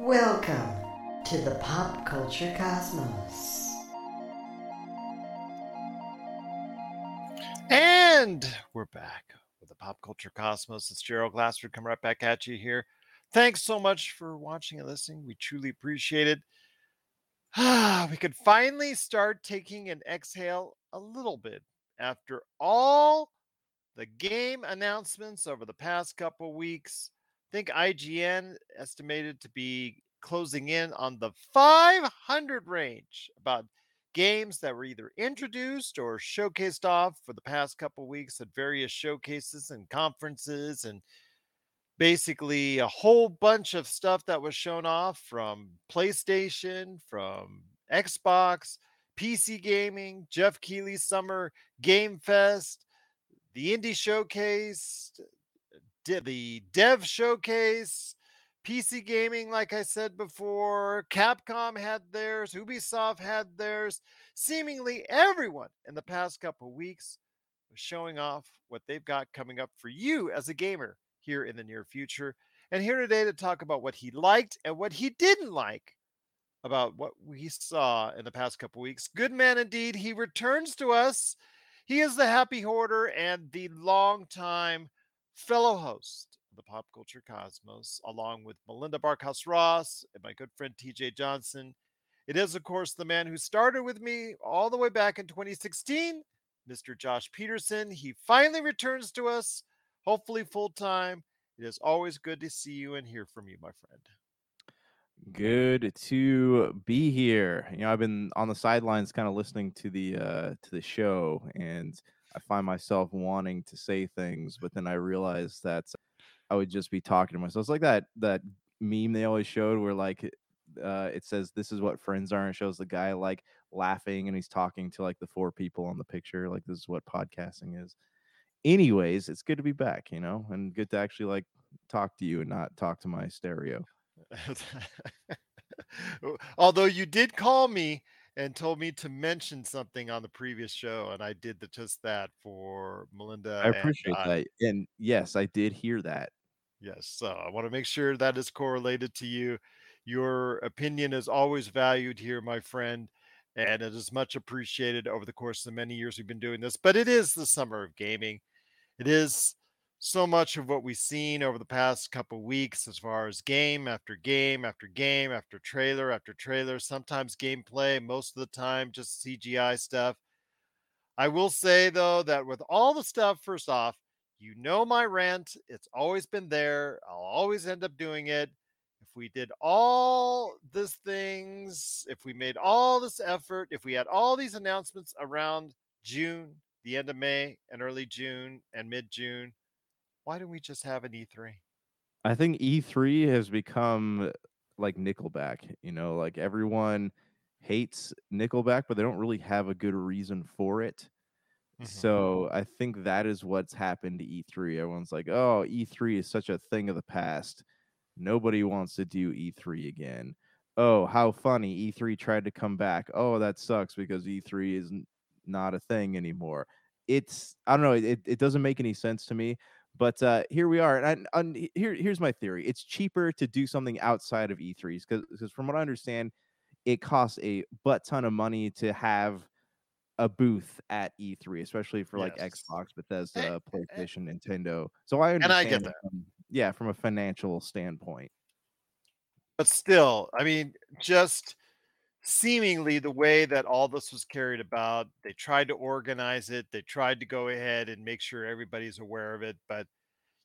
Welcome to the Pop Culture Cosmos. And we're back with the Pop Culture Cosmos. It's Gerald Glassford coming right back at you here. Thanks so much for watching and listening. We truly appreciate it. We could finally start taking an exhale a little bit after all the game announcements over the past couple weeks. I think IGN estimated to be closing in on the 500 range about games that were either introduced or showcased off for the past couple weeks at various showcases and conferences and basically a whole bunch of stuff that was shown off from PlayStation, from Xbox, PC gaming, Geoff Keighley's Summer Game Fest, the Indie Showcase, the Dev Showcase, PC gaming, like I said before, Capcom had theirs, Ubisoft had theirs. Seemingly everyone in the past couple weeks was showing off what they've got coming up for you as a gamer here in the near future. And here today to talk about what he liked and what he didn't like about what we saw in the past couple weeks. Good man indeed. He returns to us. He is the happy hoarder and the longtime fellow host of the Pop Culture Cosmos, along with Melinda Barkhouse Ross and my good friend TJ Johnson. It is, of course, the man who started with me all the way back in 2016, Mr. Josh Pederson. He finally returns to us hopefully full time. It is always good to see you and hear from you, my friend. Good to be here. You know, I've been on the sidelines kind of listening to the uh to the show and I find myself wanting to say things, but then I realize that I would just be talking to myself. It's like that that meme they always showed where like uh it says this is what friends are and shows the guy like laughing and he's talking to like the four people on the picture. Like this is what podcasting is anyways, it's good to be back, you know, and good to actually like talk to you and not talk to my stereo. Although you did call me and told me to mention something on the previous show, and I did the, just that for Melinda. I appreciate and, that, and yes, I did hear that. Yes, so I want to make sure that is correlated to you. Your opinion is always valued here, my friend and it is much appreciated over the course of the many years we've been doing this. But it is the summer of gaming. It is so much of what we've seen over the past couple weeks as far as game after game after game after trailer after trailer sometimes gameplay most of the time just cgi stuff. I will say though that with all the stuff first off you know my rant it's always been there i'll always end up doing it. If we did all these things, if we made all this effort, if we had all these announcements around June, the end of May, and early June and mid June, why don't we just have an E3? I think E3 has become like Nickelback. You know, like everyone hates Nickelback, but they don't really have a good reason for it. Mm-hmm. So I think that is what's happened to E3. Everyone's like, "Oh, E3 is such a thing of the past." Nobody wants to do E3 again. Oh, how funny. E3 tried to come back. Oh, that sucks because E3 is not a thing anymore. It's, I don't know, it, it doesn't make any sense to me. But uh, here we are. And, I, and here, here's my theory it's cheaper to do something outside of E3s because, from what I understand, it costs a butt ton of money to have a booth at E3, especially for like. Xbox, eh, Bethesda, eh, eh. PlayStation, Nintendo. So I understand. And I get that. From, yeah, from a financial standpoint. But still, I mean, just seemingly the way that all this was carried about, they tried to organize it. They tried to go ahead and make sure everybody's aware of it, but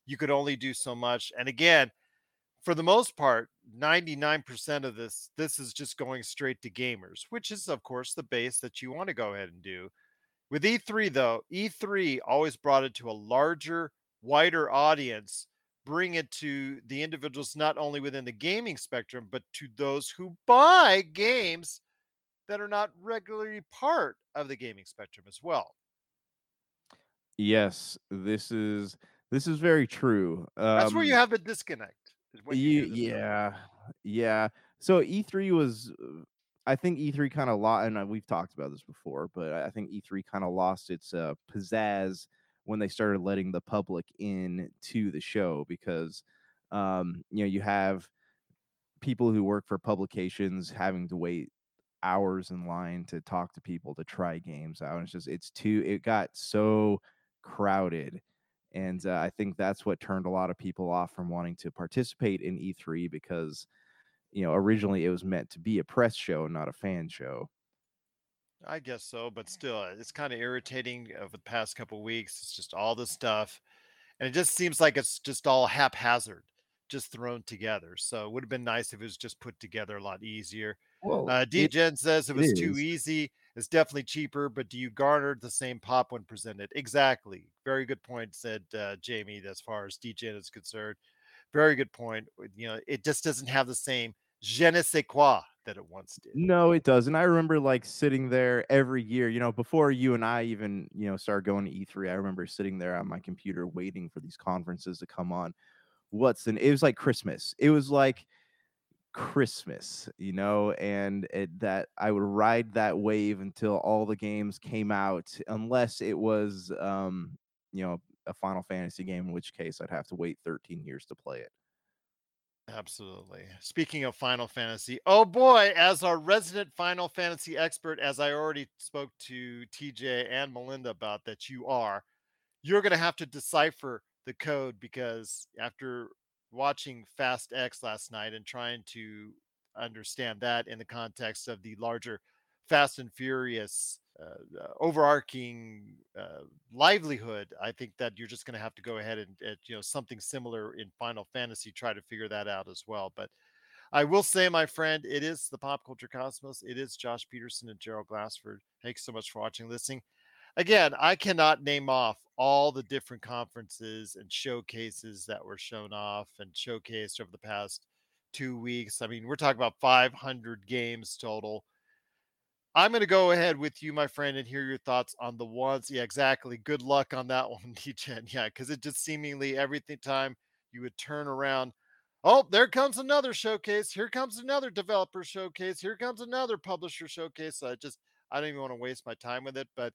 you could only do so much. And again, for the most part, 99% of this, this is just going straight to gamers, which is, of course, the base that you want to go ahead and do. With E3, though, E3 always brought it to a larger, wider audience, bring it to the individuals not only within the gaming spectrum, but to those who buy games that are not regularly part of the gaming spectrum as well. Yes, this is this is very true. Um, That's where you um have a disconnect. You, yeah, yeah. So E3 was, uh, I think E3 kind of lost, and uh, we've talked about this before, but I think E3 kind of lost its uh, pizzazz when they started letting the public in to the show because, um, you know, you have people who work for publications having to wait hours in line to talk to people to try games out. It's just it's too it got so crowded. And uh, I think that's what turned a lot of people off from wanting to participate in E3 because you know originally it was meant to be a press show, not a fan show. I guess so, but still, it's kind of irritating over the past couple weeks. It's just all this stuff, and it just seems like it's just all haphazard, just thrown together. So it would have been nice if it was just put together a lot easier. Well, Uh, DGen says it it was too easy. It's definitely cheaper, but do you garner the same pop when presented? Exactly. Very good point, said uh, Jamie, as far as DGen is concerned. Very good point. You know, it just doesn't have the same je ne sais quoi that it once did. No, it doesn't. I remember like sitting there every year, you know, before you and I even, you know, started going to E3. I remember sitting there on my computer waiting for these conferences to come on. What's an it was like Christmas. It was like Christmas, you know, and it, that I would ride that wave until all the games came out, unless it was, um, you know, a Final Fantasy game, in which case I'd have to wait 13 years to play it. Absolutely. Speaking of Final Fantasy, oh boy, as our resident Final Fantasy expert, as I already spoke to TJ and Melinda about that, you are, you're going to have to decipher the code because after watching Fast X last night and trying to understand that in the context of the larger Fast and Furious overarching uh, livelihood, I think that you're just going to have to go ahead and, and, you know, something similar in Final Fantasy, try to figure that out as well. But I will say, my friend, it is the Pop Culture Cosmos. It is Josh Pederson and Gerald Glassford. Thanks so much for watching, listening. Again, I cannot name off all the different conferences and showcases that were shown off and showcased over the past two weeks. I mean, we're talking about 500 games total. I'm going to go ahead with you, my friend, and hear your thoughts on the ones. Yeah, exactly. Good luck on that one, DGen. Yeah, because it just seemingly every time you would turn around, oh, there comes another showcase. Here comes another developer showcase. Here comes another publisher showcase. So I just, I don't even want to waste my time with it. But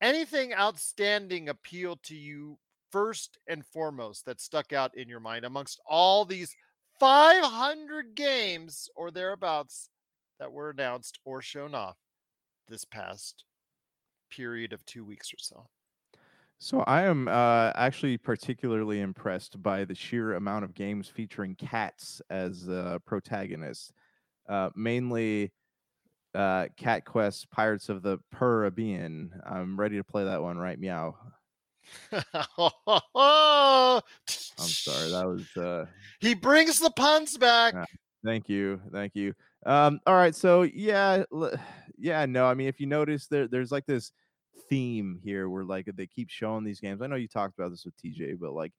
anything outstanding appeal to you first and foremost that stuck out in your mind amongst all these 500 games or thereabouts that were announced or shown off this past period of two weeks or so. So I am uh, actually particularly impressed by the sheer amount of games featuring cats as uh, protagonists, uh, mainly uh, Cat Quest: Pirates of the Caribbean. I'm ready to play that one right meow. I'm sorry, that was. Uh, He brings the puns back. Yeah. thank you, thank you. Um, all right, so yeah, yeah, no, I mean, if you notice, there, there's like this theme here where like they keep showing these games. I know you talked about this with TJ, but like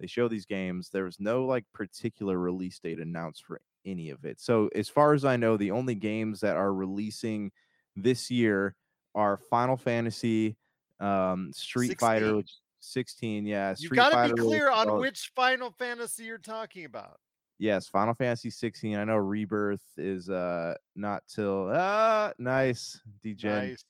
they show these games. There was no like particular release date announced for any of it. So as far as I know, the only games that are releasing this year are Final Fantasy, um, Street Fighter, 16. which 16, yeah. Street got to Fighter be clear on oh, which Final Fantasy you're talking about. Yes, Final Fantasy 16. I know Rebirth is uh not till ah nice DGen. Nice.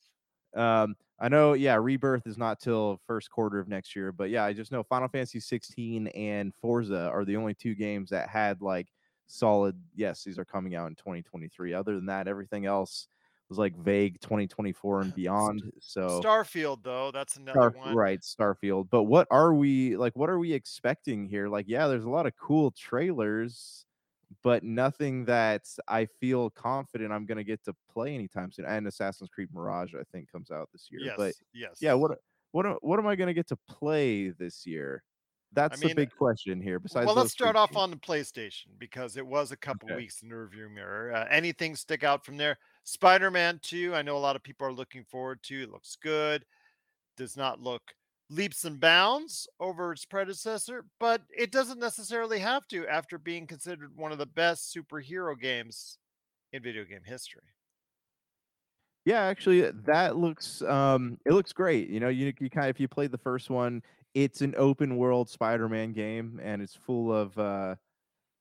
Um I know yeah, Rebirth is not till first quarter of next year, but yeah, I just know Final Fantasy 16 and Forza are the only two games that had like solid yes, these are coming out in 2023. Other than that, everything else was like vague 2024 and beyond. So Starfield, though, that's another Star, one. right, Starfield. But what are we like? What are we expecting here? Like, yeah, there's a lot of cool trailers, but nothing that I feel confident I'm gonna get to play anytime soon. And Assassin's Creed Mirage, I think, comes out this year. Yes. But yes. yeah, what what am- what am I gonna get to play this year? That's mean, the big question here. Besides, well, let's start off games. on the PlayStation because it was a couple Okay. weeks in the review mirror. Uh, anything stick out from there? Spider Man 2, I know a lot of people are looking forward to. It looks good. Does not look leaps and bounds over its predecessor, but it doesn't necessarily have to after being considered one of the best superhero games in video game history. Yeah, actually, that looks um, it looks great. You know, you you kind of if you played the first one, it's an open world Spider-Man game, and it's full of uh,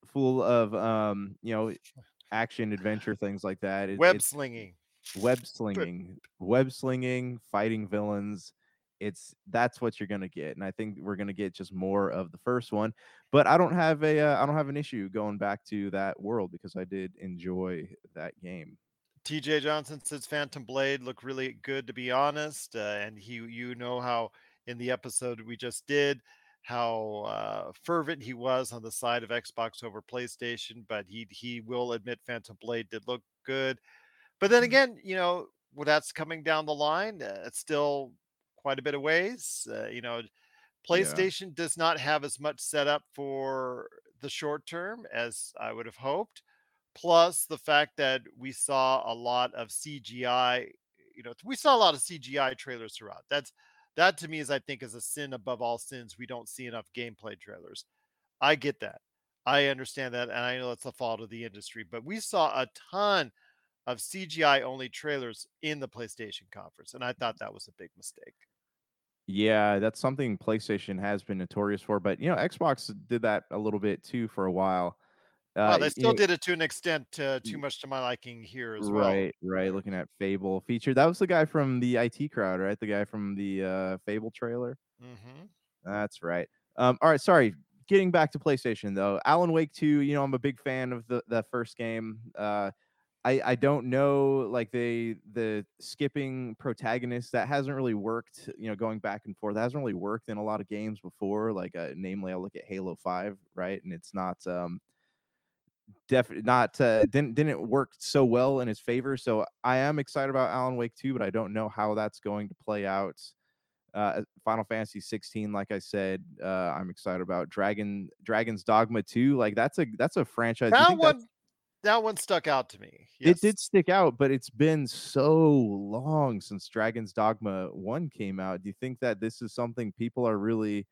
full of um, you know, action adventure things like that. It, Web slinging. web slinging, web slinging, fighting villains. it's that's what you're gonna get, and I think we're gonna get just more of the first one. But I don't have a uh, I don't have an issue going back to that world because I did enjoy that game. TJ Johnson says Phantom Blade looked really good to be honest, uh, and he you know how in the episode we just did how uh, fervent he was on the side of Xbox over PlayStation, but he he will admit Phantom Blade did look good. But then mm. again, you know, well, that's coming down the line. Uh, it's still quite a bit of ways. Uh, you know, PlayStation yeah. does not have as much set up for the short term as I would have hoped. Plus the fact that we saw a lot of CGI, you know, we saw a lot of CGI trailers throughout. That's that to me is I think is a sin above all sins. We don't see enough gameplay trailers. I get that. I understand that, and I know that's the fault of the industry. But we saw a ton of CGI only trailers in the PlayStation conference, and I thought that was a big mistake. Yeah, that's something PlayStation has been notorious for, but you know, Xbox did that a little bit too for a while. Uh, well, they still you know, did it to an extent uh, too much to my liking here as well. Right, right. Looking at Fable feature, that was the guy from the IT crowd, right? The guy from the uh, Fable trailer. Mm-hmm. That's right. Um, all right, sorry. Getting back to PlayStation though, Alan Wake Two. You know, I'm a big fan of the the first game. Uh, I I don't know like the the skipping protagonist that hasn't really worked. You know, going back and forth that hasn't really worked in a lot of games before. Like, uh, namely, I look at Halo Five, right, and it's not um definitely not uh, didn't didn't work so well in his favor. So I am excited about Alan Wake 2, but I don't know how that's going to play out. Uh, Final Fantasy 16, like I said, uh, I'm excited about Dragon Dragon's Dogma 2. Like that's a that's a franchise. That one that one stuck out to me. Yes. It did stick out, but it's been so long since Dragon's Dogma 1 came out. Do you think that this is something people are really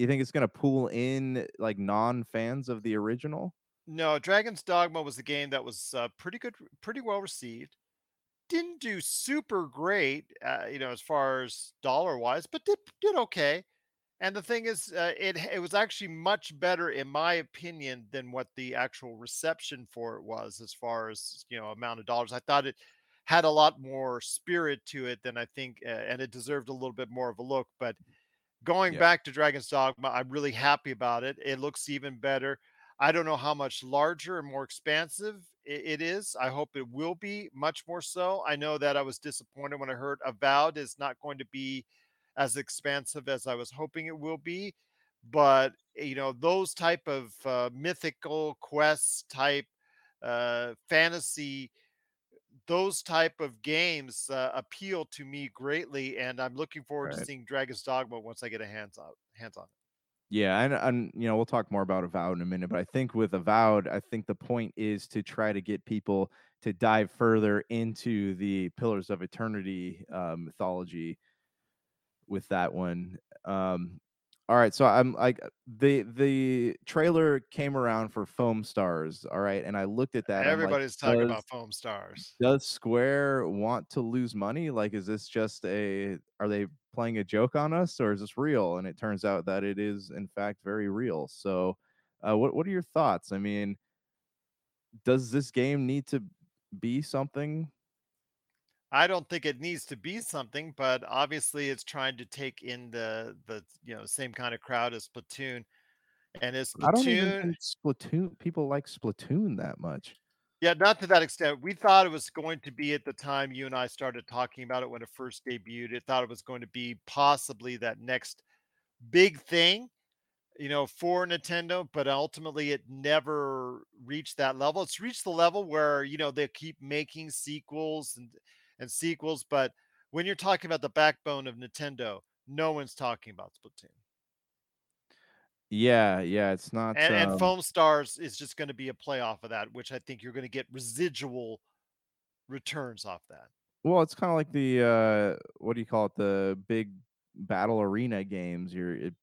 you think it's going to pull in like non fans of the original? No, Dragon's Dogma was a game that was uh, pretty good, pretty well received. Didn't do super great, uh, you know, as far as dollar wise, but did did okay. And the thing is, uh, it it was actually much better, in my opinion, than what the actual reception for it was, as far as you know, amount of dollars. I thought it had a lot more spirit to it than I think, uh, and it deserved a little bit more of a look. But going yeah. back to Dragon's Dogma, I'm really happy about it. It looks even better. I don't know how much larger and more expansive it is. I hope it will be much more so. I know that I was disappointed when I heard Avowed is not going to be as expansive as I was hoping it will be. But eh, you know, those type of uh, mythical quests type uh, fantasy, those type of games uh, appeal to me greatly, and I'm looking forward right. to seeing Dragon's Dogma once I get a hands on hands on it. Yeah, and and you know we'll talk more about Avowed in a minute, but I think with Avowed, I think the point is to try to get people to dive further into the Pillars of Eternity uh, mythology with that one. Um, all right, so I'm like the the trailer came around for Foam Stars, all right, and I looked at that. Everybody's like, talking about Foam Stars. Does Square want to lose money? Like, is this just a? Are they playing a joke on us or is this real? And it turns out that it is in fact very real. So, uh, what what are your thoughts? I mean, does this game need to be something? I don't think it needs to be something, but obviously it's trying to take in the the you know same kind of crowd as Splatoon. And it's Splatoon I don't even think Splatoon people like Splatoon that much. Yeah, not to that extent. We thought it was going to be at the time you and I started talking about it when it first debuted. It thought it was going to be possibly that next big thing, you know, for Nintendo, but ultimately it never reached that level. It's reached the level where, you know, they keep making sequels and and sequels, but when you're talking about the backbone of Nintendo, no one's talking about Splatoon. Yeah, yeah, it's not. And, um, and Foam Stars is just going to be a play off of that, which I think you're going to get residual returns off that. Well, it's kind of like the uh, what do you call it? The big battle arena games. You're it,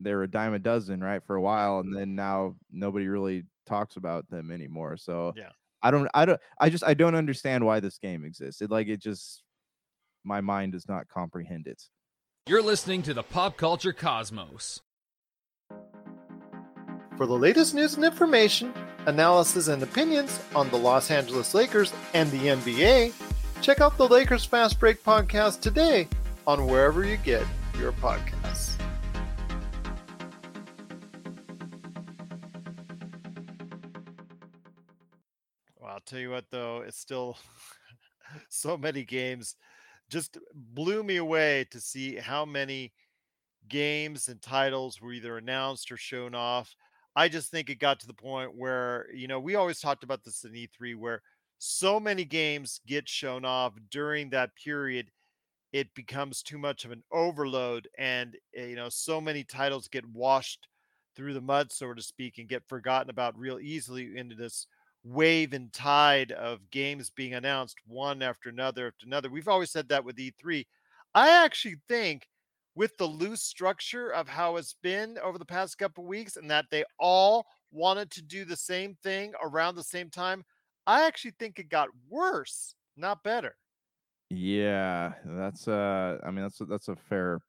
they're a dime a dozen, right, for a while, and then now nobody really talks about them anymore. So yeah, I don't, I don't, I just, I don't understand why this game exists. It like it just, my mind does not comprehend it. You're listening to the Pop Culture Cosmos. For the latest news and information, analysis and opinions on the Los Angeles Lakers and the NBA, check out the Lakers Fast Break podcast today on wherever you get your podcasts. I'll tell you what, though, it's still so many games. Just blew me away to see how many games and titles were either announced or shown off. I just think it got to the point where, you know, we always talked about this in E3 where so many games get shown off during that period it becomes too much of an overload and eh, you know so many titles get washed through the mud so to speak and get forgotten about real easily into this wave and tide of games being announced one after another after another we've always said that with e3 i actually think with the loose structure of how it's been over the past couple weeks and that they all wanted to do the same thing around the same time I actually think it got worse, not better. Yeah, that's uh I mean that's that's a fair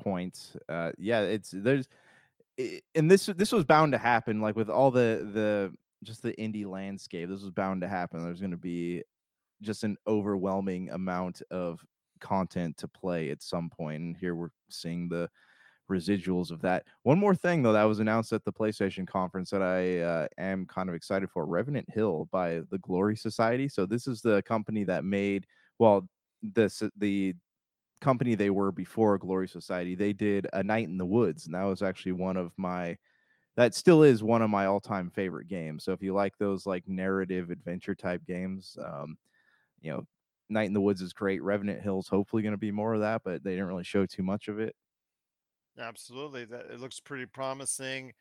point. Uh yeah, it's there's and this this was bound to happen like with all the the just the indie landscape. This was bound to happen. There's going to be just an overwhelming amount of content to play at some point and here we're seeing the residuals of that. One more thing though that was announced at the PlayStation conference that I uh, am kind of excited for: Revenant Hill by the Glory Society. So this is the company that made well this the company they were before Glory Society. They did A Night in the Woods, and that was actually one of my that still is one of my all-time favorite games. So if you like those like narrative adventure type games, um, you know, Night in the Woods is great. Revenant Hill's hopefully going to be more of that, but they didn't really show too much of it. Absolutely. That it looks pretty promising.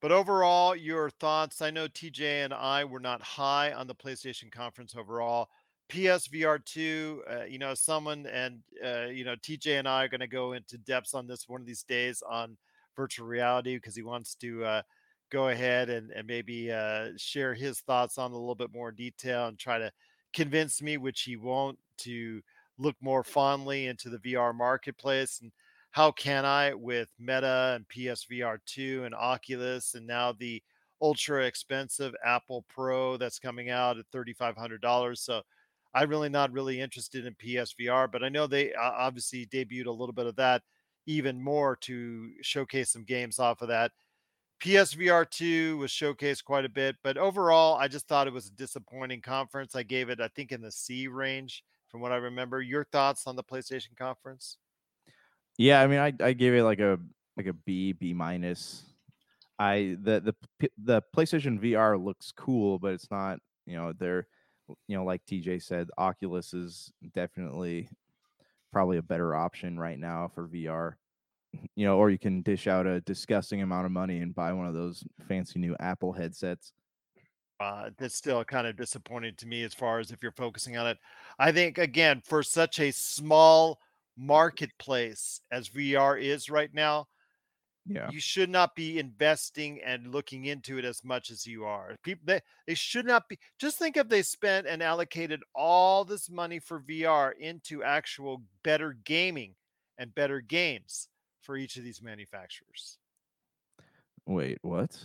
But overall, your thoughts? I know TJ and I were not high on the PlayStation conference overall. PSVR 2, uh, you know, someone and, uh, you know, TJ and I are going to go into depths on this one of these days on virtual reality because he wants to uh, go ahead and, and maybe uh, share his thoughts on a little bit more detail and try to convince me, which he won't, to look more fondly into the VR marketplace. And how can I with Meta and PSVR 2 and Oculus and now the ultra expensive Apple Pro that's coming out at $3,500. So I'm really not really interested in PSVR, but I know they obviously debuted a little bit of that even more to showcase some games off of that. PSVR 2 was showcased quite a bit, but overall, I just thought it was a disappointing conference. I gave it, I think, in the C range from what I remember. Your thoughts on the PlayStation conference? Yeah, I mean, I I gave it like a like a B B minus. I the the the PlayStation VR looks cool, but it's not. You know, they're you know like TJ said, Oculus is definitely probably a better option right now for VR. You know, or you can dish out a disgusting amount of money and buy one of those fancy new Apple headsets. Uh, that's still kind of disappointing to me as far as if you're focusing on it. I think again for such a small marketplace as VR is right now, yeah, you should not be investing and looking into it as much as you are. People they, they should not be just think if they spent and allocated all this money for VR into actual better gaming and better games for each of these manufacturers. Wait, what?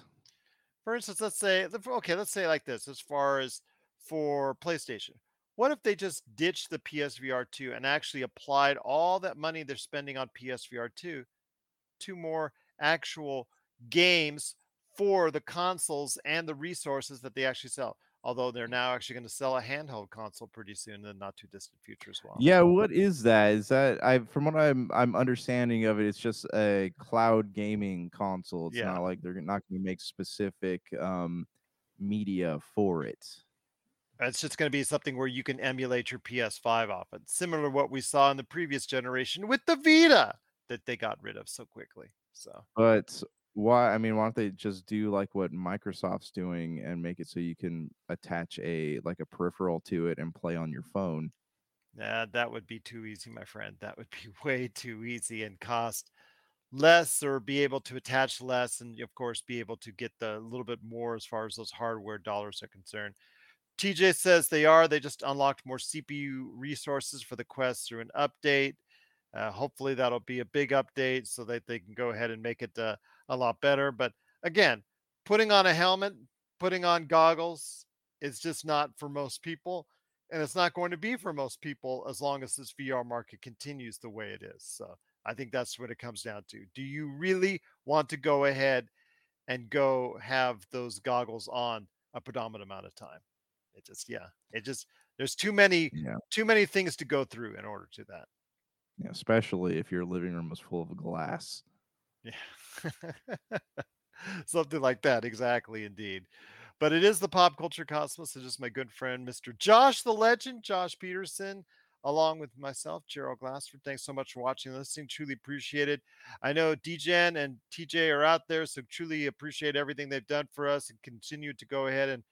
For instance, let's say okay, let's say like this as far as for PlayStation. What if they just ditched the PSVR 2 and actually applied all that money they're spending on PSVR 2 to more actual games for the consoles and the resources that they actually sell? Although they're now actually going to sell a handheld console pretty soon in the not too distant future as well. Yeah, what is that? Is that I from what I'm I'm understanding of it, it's just a cloud gaming console. It's Yeah. not like they're not going to make specific um media for it. It's just going to be something where you can emulate your PS5 off it, similar to what we saw in the previous generation with the Vita that they got rid of so quickly. So But why? I mean, why don't they just do like what Microsoft's doing and make it so you can attach a like a peripheral to it and play on your phone? yeah, that would be too easy, my friend. That would be way too easy and cost less or be able to attach less and of course be able to get the little bit more as far as those hardware dollars are concerned. TJ says they are. They just unlocked more CPU resources for the Quest through an update. Uh, hopefully, that'll be a big update so that they can go ahead and make it uh, a lot better. But again, putting on a helmet, putting on goggles is just not for most people. and it's not going to be for most people as long as this VR market continues the way it is. So I think that's what it comes down to. Do you really want to go ahead and go have those goggles on a predominant amount of time? It just yeah, it just there's too many Yeah. too many things to go through in order to that. Yeah, especially if your living room is full of glass. Yeah. Something like that. Exactly, indeed. But it is the pop culture cosmos. It is my good friend, Mr. Josh the Legend, Josh Pederson, along with myself, Gerald Glassford. Thanks so much for watching and listening. Truly appreciate it. I know DJen and TJ are out there, so truly appreciate everything they've done for us and continue to go ahead and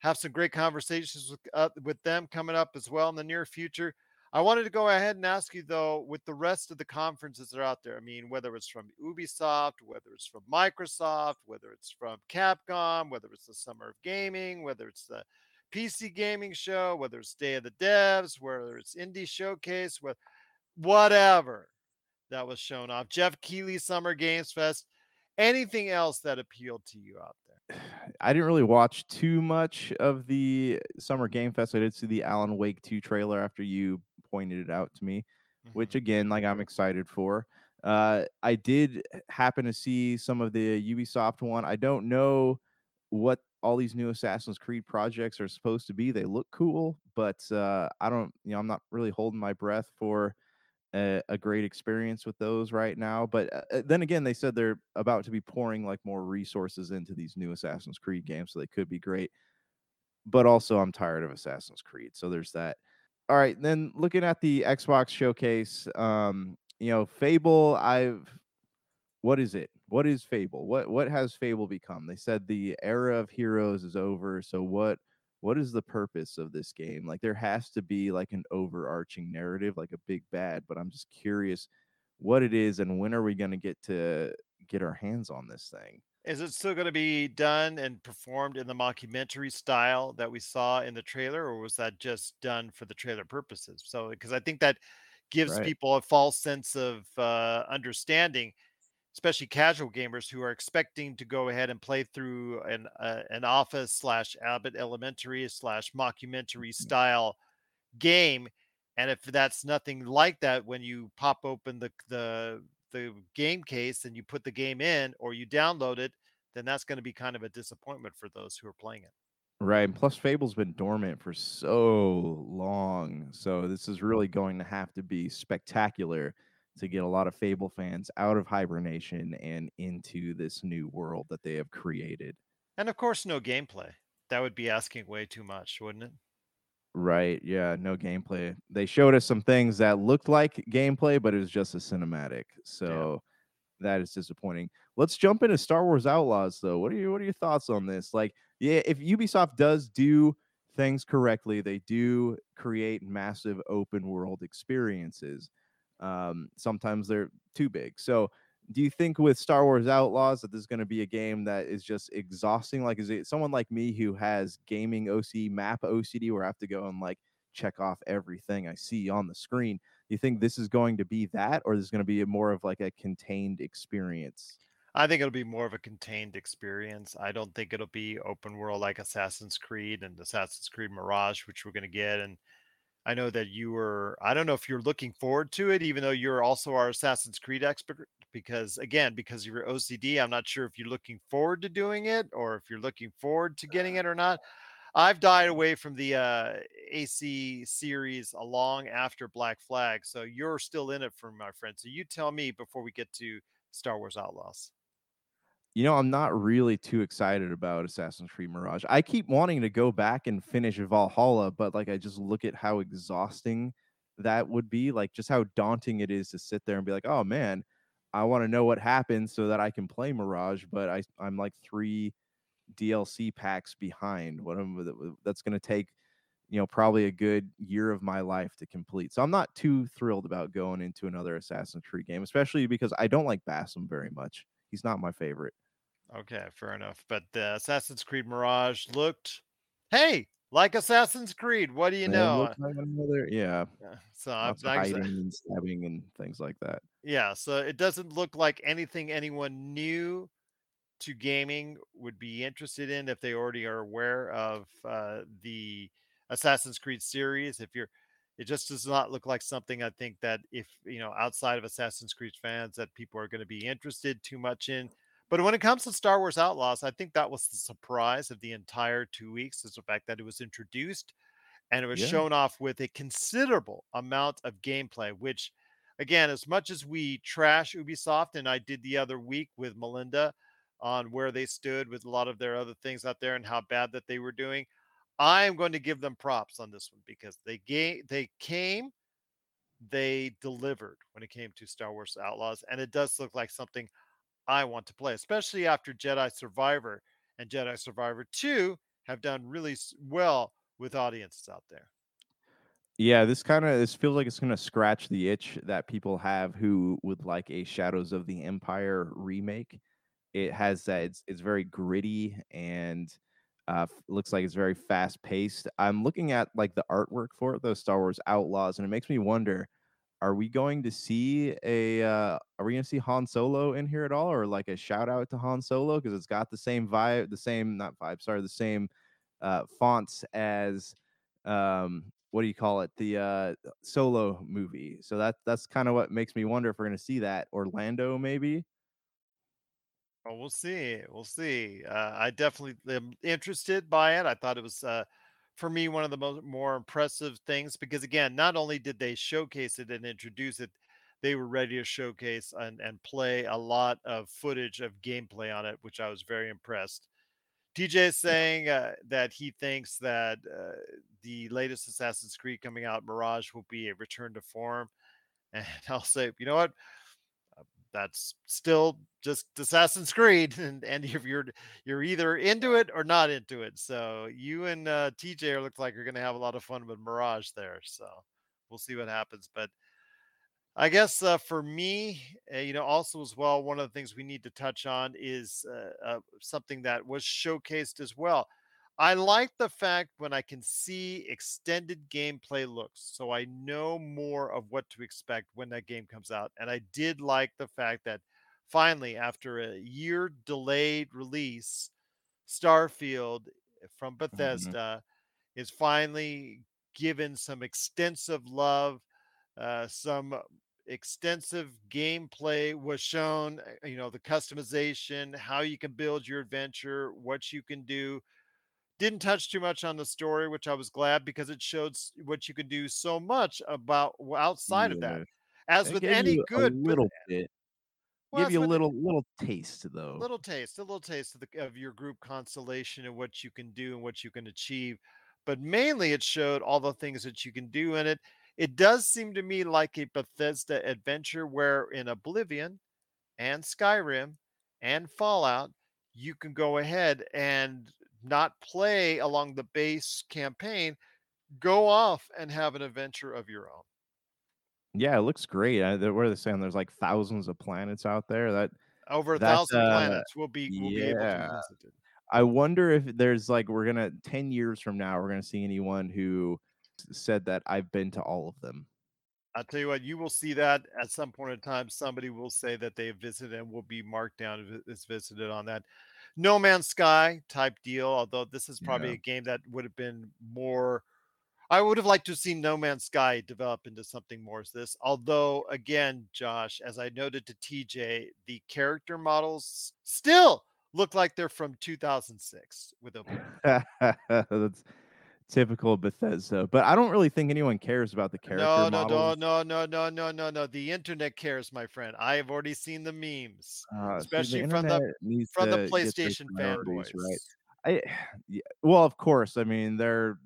have some great conversations with, uh, with them coming up as well in the near future. I wanted to go ahead and ask you though, with the rest of the conferences that are out there, I mean, whether it's from Ubisoft, whether it's from Microsoft, whether it's from Capcom, whether it's the Summer of Gaming, whether it's the PC Gaming Show, whether it's Day of the Devs, whether it's Indie Showcase, whatever that was shown off, Geoff Keighley Summer Games Fest, anything else that appealed to you out there? I didn't really watch too much of the Summer Game Fest. I did see the Alan Wake 2 trailer after you pointed it out to me, which Mhm. again, like I'm excited for. Uh, I did happen to see some of the Ubisoft one. I don't know what all these new Assassin's Creed projects are supposed to be. They look cool, but uh, I don't, you know, I'm not really holding my breath for a, a great experience with those right now. But uh, uh, then again, they said they're about to be pouring like more resources into these new Assassin's Creed games, so they could be great. But also, I'm tired of Assassin's Creed, so there's that. All right, then looking at the Xbox showcase, um, you know, Fable. I've what is it? What is Fable? What what has Fable become? They said the era of heroes is over. So what what is the purpose of this game? Like there has to be like an overarching narrative, like a big bad, but I'm just curious what it is and when are we going to get to get our hands on this thing? Is it still going to be done and performed in the mockumentary style that we saw in the trailer, or was that just done for the trailer purposes? So, because I think that gives Right. people a false sense of uh, understanding, especially casual gamers who are expecting to go ahead and play through an uh, an Office slash Abbott Elementary slash mockumentary style game, and if that's nothing like that, when you pop open the the the game case and you put the game in or you download it, then that's going to be kind of a disappointment for those who are playing it. Right. And plus Fable's been dormant for so long. So this is really going to have to be spectacular to get a lot of Fable fans out of hibernation and into this new world that they have created. And of course, no gameplay. That would be asking way too much, wouldn't it? Right. Yeah. No gameplay. They showed us some things that looked like gameplay, but it was just a cinematic. So that is disappointing. Let's jump into Star Wars Outlaws, though. What are your What are your thoughts on this? Like, yeah, if Ubisoft does do things correctly, they do create massive open world experiences. Um, sometimes they're too big. So, do you think with Star Wars Outlaws that this is going to be a game that is just exhausting? Like, is it someone like me who has gaming OC map OCD where I have to go and like check off everything I see on the screen? Do you think this is going to be that, or is going to be more of like a contained experience? I think it'll be more of a contained experience. I don't think it'll be open world like Assassin's Creed and Assassin's Creed Mirage, which we're going to get. And I know that you were, I don't know if you're looking forward to it, even though you're also our Assassin's Creed expert. Because again, because you're OCD, I'm not sure if you're looking forward to doing it or if you're looking forward to getting it or not. I've died away from the uh, AC series a long after Black Flag. So you're still in it for my friend. So you tell me before we get to Star Wars Outlaws. You know, I'm not really too excited about Assassin's Creed Mirage. I keep wanting to go back and finish Valhalla, but like I just look at how exhausting that would be, like just how daunting it is to sit there and be like, "Oh man, I want to know what happens so that I can play Mirage," but I I'm like 3 DLC packs behind. What am that's going to take, you know, probably a good year of my life to complete. So I'm not too thrilled about going into another Assassin's Creed game, especially because I don't like Basim very much. He's not my favorite. Okay, fair enough. But the Assassin's Creed Mirage looked, hey, like Assassin's Creed. What do you Yeah, know? like another- yeah, Uh, So I'm hiding and stabbing and things like that. Yeah, so it doesn't look like anything anyone new to gaming would be interested in if they already are aware of uh, the Assassin's Creed series. If you're, it just does not look like something I think that if you know outside of Assassin's Creed fans that people are going to be interested too much in. But when it comes to Star Wars Outlaws, I think that was the surprise of the entire two weeks is the fact that it was introduced and it was Yeah. shown off with a considerable amount of gameplay, which again, as much as we trash Ubisoft, and I did the other week with Melinda on where they stood with a lot of their other things out there and how bad that they were doing, I am going to give them props on this one because they they came, they delivered when it came to Star Wars Outlaws, and it does look like something I want to play, especially after Jedi Survivor and Jedi Survivor 2 have done really well with audiences out there. Yeah, this kind of this feels like it's going to scratch the itch that people have who would like a Shadows of the Empire remake. It has that it's it's very gritty and uh, looks like it's very fast paced. I'm looking at like the artwork for it, those Star Wars Outlaws, and it makes me wonder: Are we going to see a? Uh, are we going to see Han Solo in here at all, or like a shout out to Han Solo because it's got the same vibe, the same not vibe, sorry, the same uh, fonts as um what do you call it the uh solo movie so that that's kind of what makes me wonder if we're going to see that or Lando maybe Oh, we'll see. We'll see. Uh, I definitely am interested by it. I thought it was, uh, for me, one of the most more impressive things because, again, not only did they showcase it and introduce it, they were ready to showcase and, and play a lot of footage of gameplay on it, which I was very impressed. dj is saying uh, that he thinks that uh, the latest Assassin's Creed coming out, Mirage, will be a return to form. And I'll say, you know what? that's still just Assassin's Creed, and and if you're you're either into it or not into it. So you and uh, TJ are look like you're going to have a lot of fun with Mirage there. So we'll see what happens. But I guess uh, for me, uh, you know, also as well, one of the things we need to touch on is uh, uh, something that was showcased as well. I like the fact when I can see extended gameplay looks, so I know more of what to expect when that game comes out. And I did like the fact that finally, after a year delayed release, Starfield from Mhm. Bethesda is finally given some extensive love, uh, some extensive gameplay was shown, uh, you know, the customization, how you can build your adventure, what you can do didn't touch too much on the story, which I was glad because it showed what you could do so much about outside of that. As It with any good, little bit well, give you a little little taste though little taste, a little taste of, the, of your group constellation and what you can do and what you can achieve. But mainly, it showed all the things that you can do in it. It does seem to me like a Bethesda adventure where in Oblivion and Skyrim and Fallout, you can go ahead and not play along the base campaign, go off and have an adventure of your own. yeah it looks great I, what are they saying there's like thousands of planets out there that Over a thousand uh, planets will be will be able to yeah. visit. I wonder if there's like we're gonna ten years from now we're gonna see anyone who said that I've been to all of them. I'll tell you what, you will see that at some point in time. Somebody will say that they visited and will be marked down as visited on that. No Man's Sky type deal, although this is probably Yeah. a game that would have been more. I would have liked to see No Man's Sky develop into something more as this. Although, again, Josh, as I noted to TJ, the character models still look like they're from 2006 with Oblivion. That's typical Bethesda, but I don't really think anyone cares about the character No, no, no, models. no, no, no, no, no, no. The internet cares, my friend. I have already seen the memes. Uh, especially from the- from the get their PlayStation fanboys. right. I, yeah, well, of course. I mean, they're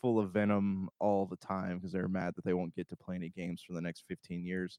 full of venom all the time because they're mad that they won't get to play any games for the next 15 years.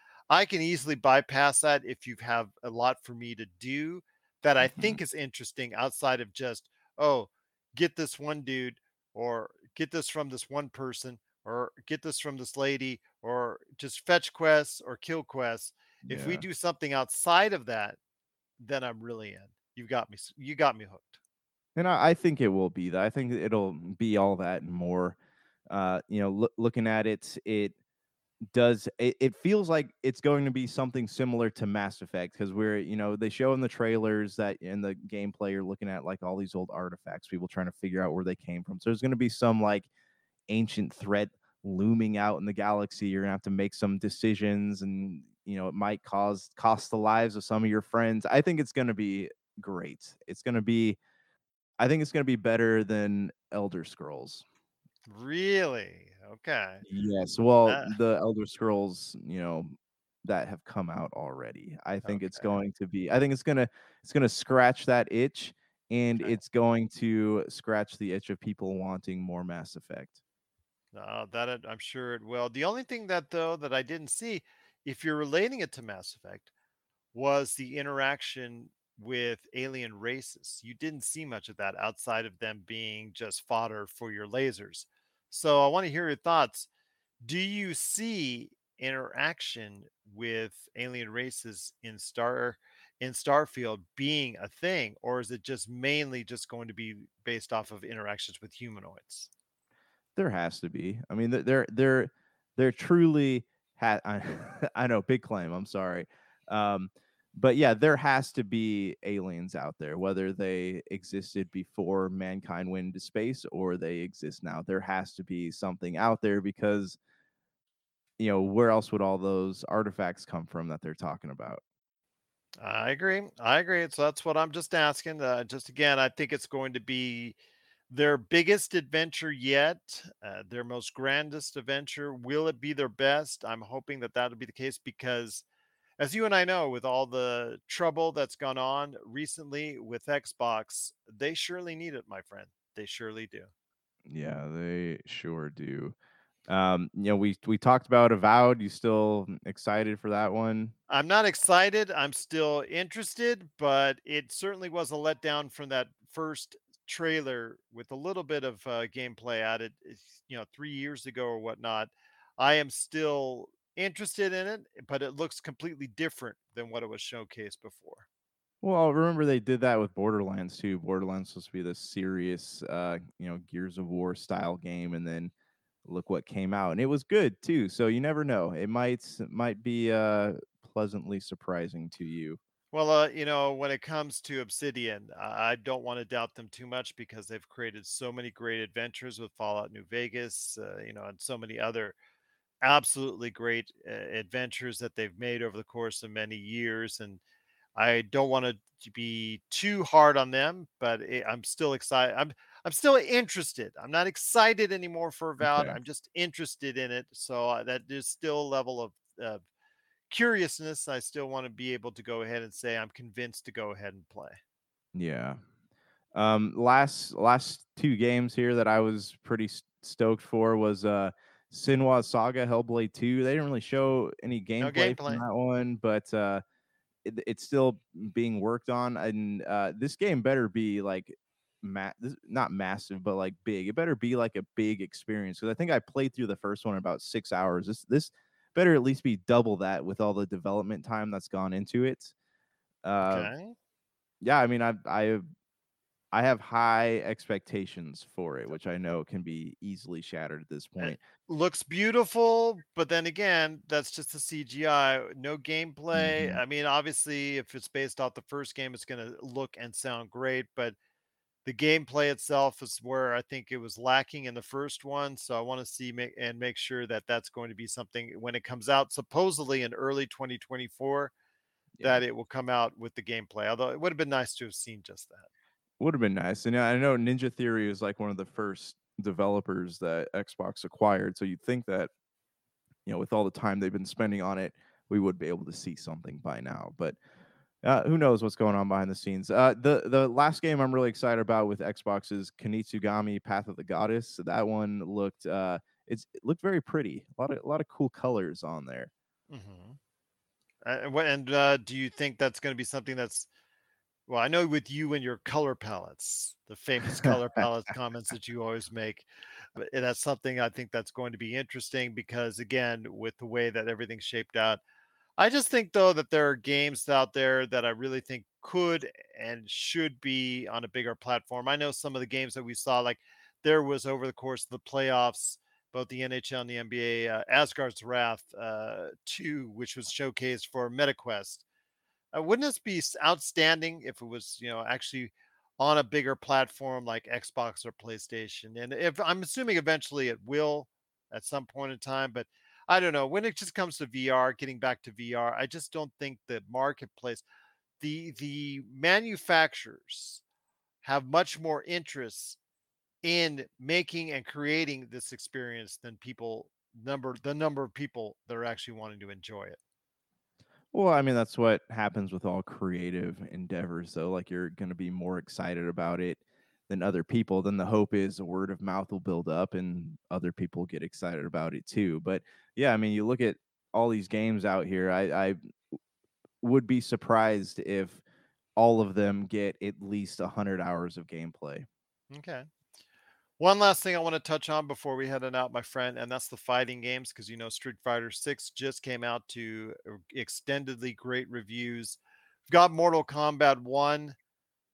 I can easily bypass that if you have a lot for me to do that I Mhm. think is interesting outside of just, oh, get this one dude or get this from this one person or get this from this lady or just fetch quests or kill quests. If we do something outside of that, then I'm really in. You've got me. You got me hooked. And I, I think it will be that. I think it'll be all that and more. Uh, you know, loo- looking at it, it does. It, it feels like it's going to be something similar to Mass Effect because we're, you know, they show in the trailers that in the gameplay you're looking at like all these old artifacts, people trying to figure out where they came from. So there's going to be some like ancient threat looming out in the galaxy. You're gonna have to make some decisions, and you know, it might cause cost the lives of some of your friends. I think it's going to be great. It's going to be I think it's going to be better than Elder Scrolls. Really? Okay. Yes. Well, Ah. the Elder Scrolls, you know, that have come out already. I think it's Okay. going to be I think it's going to it's going to scratch that itch and Okay. it's going to scratch the itch of people wanting more Mass Effect. No, that it, I'm sure it will. The only thing that though that I didn't see, if you're relating it to Mass Effect, was the interaction with alien races. You didn't see much of that outside of them being just fodder for your lasers. So I want to hear your thoughts. Do you see interaction with alien races in Star in Starfield being a thing, or is it just mainly just going to be based off of interactions with humanoids? There has to be. I mean, th- they're they're they're truly ha- I, I know big claim. I'm sorry, um, but yeah, there has to be aliens out there, whether they existed before mankind went into space or they exist now. There has to be something out there because you know where else would all those artifacts come from that they're talking about? I agree. I agree. So that's what I'm just asking. Uh, just again, I think it's going to be their biggest adventure yet, uh, their most grandest adventure. Will it be their best? I'm hoping that that'll be the case because, as you and I know, with all the trouble that's gone on recently with Xbox, they surely need it, my friend. They surely do. Yeah, they sure do. Um, you know, we we talked about Avowed. You still excited for that one? I'm not excited. I'm still interested, but it certainly was a letdown from that first trailer with a little bit of uh, gameplay added, you know, three years ago or whatnot. I am still interested in it, but it looks completely different than what it was showcased before. Well, remember they did that with Borderlands too. Borderlands supposed to be this serious, uh, you know, Gears of War style game, and then look what came out, and it was good too. So you never know; it might might be uh, pleasantly surprising to you. Well, uh, you know, when it comes to Obsidian, I I don't want to doubt them too much because they've created so many great adventures with Fallout New Vegas, uh, you know, and so many other absolutely great uh, adventures that they've made over the course of many years. And I don't want to be too hard on them, but i I'm still excited. I'm I'm still interested. I'm not excited anymore for Avowed. Okay. I'm just interested in it. So uh, that there's still a level of, of curiousness. I still want to be able to go ahead and say I'm convinced to go ahead and play. Yeah. Um, last last two games here that I was pretty stoked for was uh, Senua's Saga Hellblade Two. They didn't really show any gameplay, gameplay. from that one, but uh, it, it's still being worked on, and uh, this game better be like ma- this, not massive, but like big. It better be like a big experience because I think I played through the first one in about six hours. This this better at least be double that with all the development time that's gone into it. Uh, Okay. yeah, I mean, I I I have high expectations for it, which I know can be easily shattered at this point. Looks beautiful, but then again, that's just the CGI. No gameplay. Mhm. I mean, obviously, if it's based off the first game, it's going to look and sound great, but the gameplay itself is where I think it was lacking in the first one. So I want to see make, and make sure that that's going to be something when it comes out, supposedly in early 2024, Yeah. that it will come out with the gameplay. Although it would have been nice to have seen just that. Would have been nice. And I know Ninja Theory was like one of the first developers that Xbox acquired. So you'd think that, you know, with all the time they've been spending on it, we would be able to see something by now. But uh, who knows what's going on behind the scenes? Uh, the the last game I'm really excited about with Xbox is Kunitsu-Gami Path of the Goddess. So that one looked uh, it's it looked very pretty. A lot of a lot of cool colors on there. hmm Uh, and what- and uh, do you think that's going to be something that's well, I know with you and your color palettes, the famous color palette comments that you always make, that's something I think that's going to be interesting because again, with the way that everything's shaped out, I just think though that there are games out there that I really think could and should be on a bigger platform. I know some of the games that we saw, like there was over the course of the playoffs, both the NHL and the NBA, uh, Asgard's Wrath uh, 2, which was showcased for MetaQuest. Uh, wouldn't this be outstanding if it was, you know, actually on a bigger platform like Xbox or PlayStation? And if I'm assuming eventually it will at some point in time, but I don't know. When it just comes to VR, getting back to VR, I just don't think the marketplace, the the manufacturers have much more interest in making and creating this experience than people number the number of people that are actually wanting to enjoy it. Well, I mean, that's what happens with all creative endeavors, though. Like you're going to be more excited about it than other people. Then the hope is the word of mouth will build up and other people get excited about it too. But yeah, I mean, you look at all these games out here. I, I would be surprised if all of them get at least 100 hours of gameplay. Okay. One last thing I want to touch on before we head on out, my friend, and that's the fighting games because you know Street Fighter 6 just came out to uh, extendedly great reviews. We've got Mortal Kombat 1,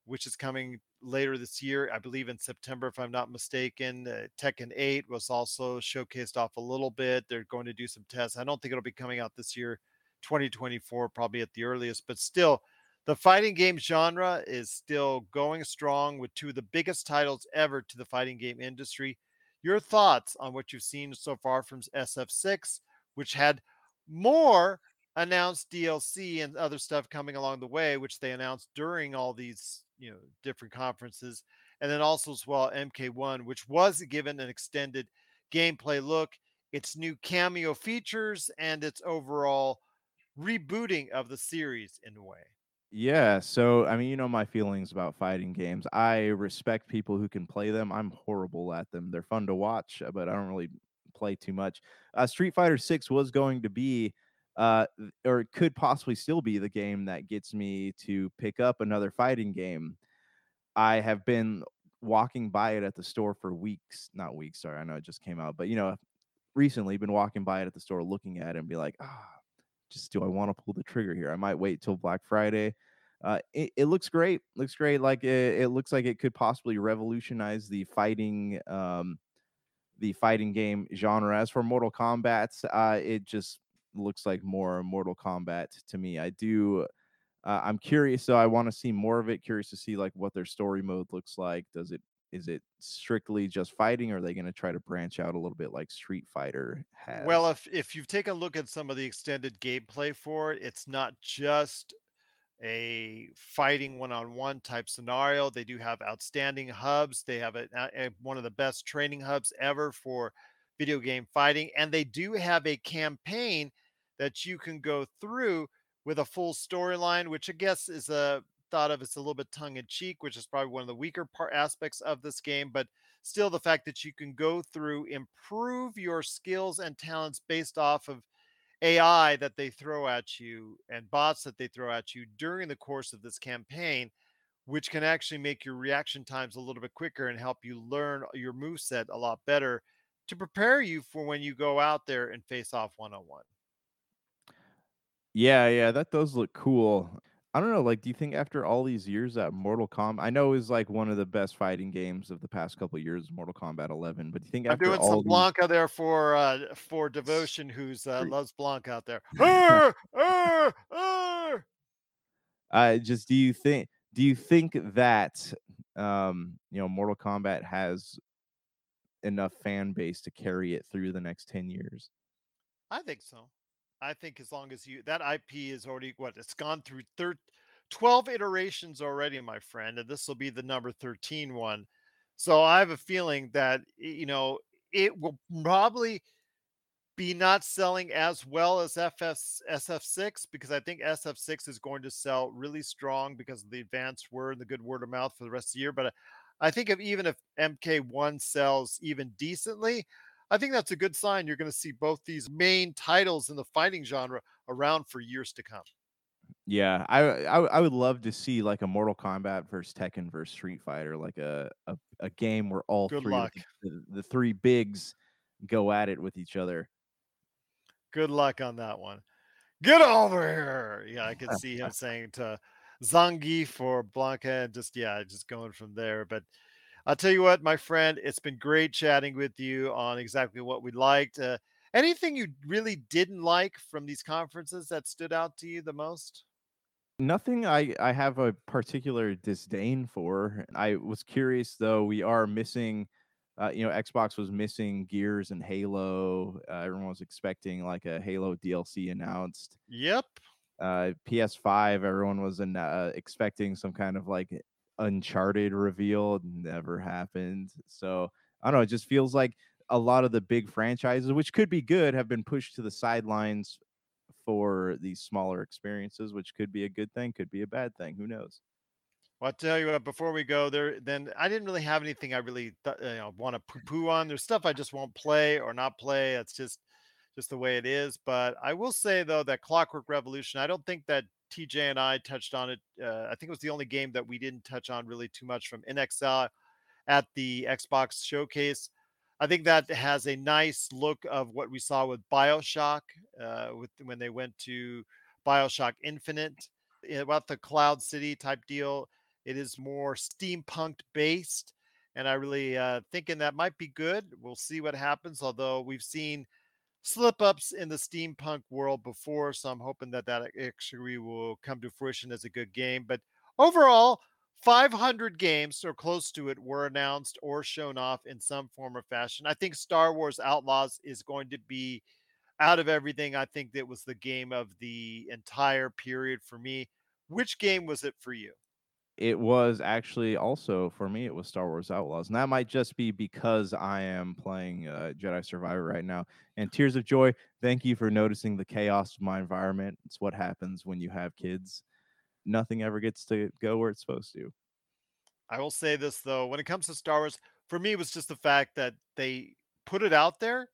which is coming later this year, I believe in September, if I'm not mistaken. Uh, Tekken 8 was also showcased off a little bit. They're going to do some tests. I don't think it'll be coming out this year, 2024, probably at the earliest, but still the fighting game genre is still going strong with two of the biggest titles ever to the fighting game industry. Your thoughts on what you've seen so far from SF6, which had more announced DLC and other stuff coming along the way, which they announced during all these, you know, different conferences. And then also as well MK1, which was given an extended gameplay look, its new cameo features, and its overall rebooting of the series in a way. Yeah, so I mean, you know my feelings about fighting games. I respect people who can play them. I'm horrible at them. They're fun to watch, uh, but I don't really play too much. Uh, Street Fighter 6 was going to be uh or it could possibly still be the game that gets me to pick up another fighting game. I have been walking by it at the store for weeks, not weeks, sorry, I know it just came out, but you know, recently been walking by it at the store looking at it and be like, ah, just do I want to pull the trigger here? I might wait till Black Friday. Uh, it, it looks great. Looks great. Like it, it, looks like it could possibly revolutionize the fighting, um, the fighting game genre. As for Mortal Kombat, uh, it just looks like more Mortal Kombat to me. I do. Uh, I'm curious, so I want to see more of it. Curious to see like what their story mode looks like. Does it is it strictly just fighting or are they going to try to branch out a little bit like street fighter has? well if if you've taken a look at some of the extended gameplay for it it's not just a fighting one-on-one type scenario. They do have outstanding hubs. They have a, a, one of the best training hubs ever for video game fighting and they do have a campaign that you can go through with a full storyline which i guess is a thought of as a little bit tongue in cheek, which is probably one of the weaker part aspects of this game. But still, the fact that you can go through, improve your skills and talents based off of AI that they throw at you and bots that they throw at you during the course of this campaign, which can actually make your reaction times a little bit quicker and help you learn your move set a lot better to prepare you for when you go out there and face off one on one. Yeah, yeah, that does look cool. I don't know. Like, do you think after all these years that Mortal Kombat, I know is like one of the best fighting games of the past couple years, Mortal Kombat 11. But do you think after I'm doing all some these, Blanka there for uh for devotion, who's uh, loves Blanka out there. Arr! Arr! Arr! uh, just do you think do you think that um you know Mortal Kombat has enough fan base to carry it through the next ten years? I think so. I think as long as you that IP is already what it's gone through thir- 12 iterations already, my friend, and this will be the number 13 one. So I have a feeling that you know it will probably be not selling as well as FS SF6 because I think SF6 is going to sell really strong because of the advanced word and the good word of mouth for the rest of the year. But I think if even if MK1 sells even decently, I think that's a good sign. You're going to see both these main titles in the fighting genre around for years to come. Yeah, I, I I would love to see like a Mortal Kombat versus Tekken versus Street Fighter, like a a, a game where all Good three the, the three bigs go at it with each other. Good luck on that one. Get over here. Yeah, I could see him saying to Zangief or Blanka, and just yeah, just going from there. But I'll tell you what, my friend, it's been great chatting with you on exactly what we liked. Uh, anything you really didn't like from these conferences that stood out to you the most? Nothing I I have a particular disdain for. I was curious though. We are missing, uh, you know, Xbox was missing Gears and Halo. Uh, everyone was expecting like a Halo DLC announced. Yep. Uh, PS5, everyone was in, uh, expecting some kind of like Uncharted reveal. Never happened. So I don't know. It just feels like a lot of the big franchises, which could be good, have been pushed to the sidelines for these smaller experiences, which could be a good thing, could be a bad thing. Who knows? Well, I'll tell you what, before we go there, then I didn't really have anything I really th- uh, you know, want to poo poo on. There's stuff I just won't play or not play. It's just just the way it is. But I will say though that Clockwork Revolution, I don't think that TJ and I touched on it. Uh, I think it was the only game that we didn't touch on really too much from inXile at the Xbox showcase. I think that has a nice look of what we saw with Bioshock, uh, with when they went to Bioshock Infinite, about the Cloud City type deal. It is more steampunked based, and I really uh, thinking that might be good. We'll see what happens. Although we've seen slip ups in the steampunk world before, so I'm hoping that that actually will come to fruition as a good game. But overall, 500 games or close to it were announced or shown off in some form or fashion. I think Star Wars Outlaws is going to be out of everything. I think that was the game of the entire period for me. Which game was it for you? It was actually also for me. It was Star Wars Outlaws, and that might just be because I am playing uh, Jedi Survivor right now. And Tears of Joy, thank you for noticing the chaos of my environment. It's what happens when you have kids. Nothing ever gets to go where it's supposed to. I will say this though, when it comes to Star Wars, for me it was just the fact that they put it out there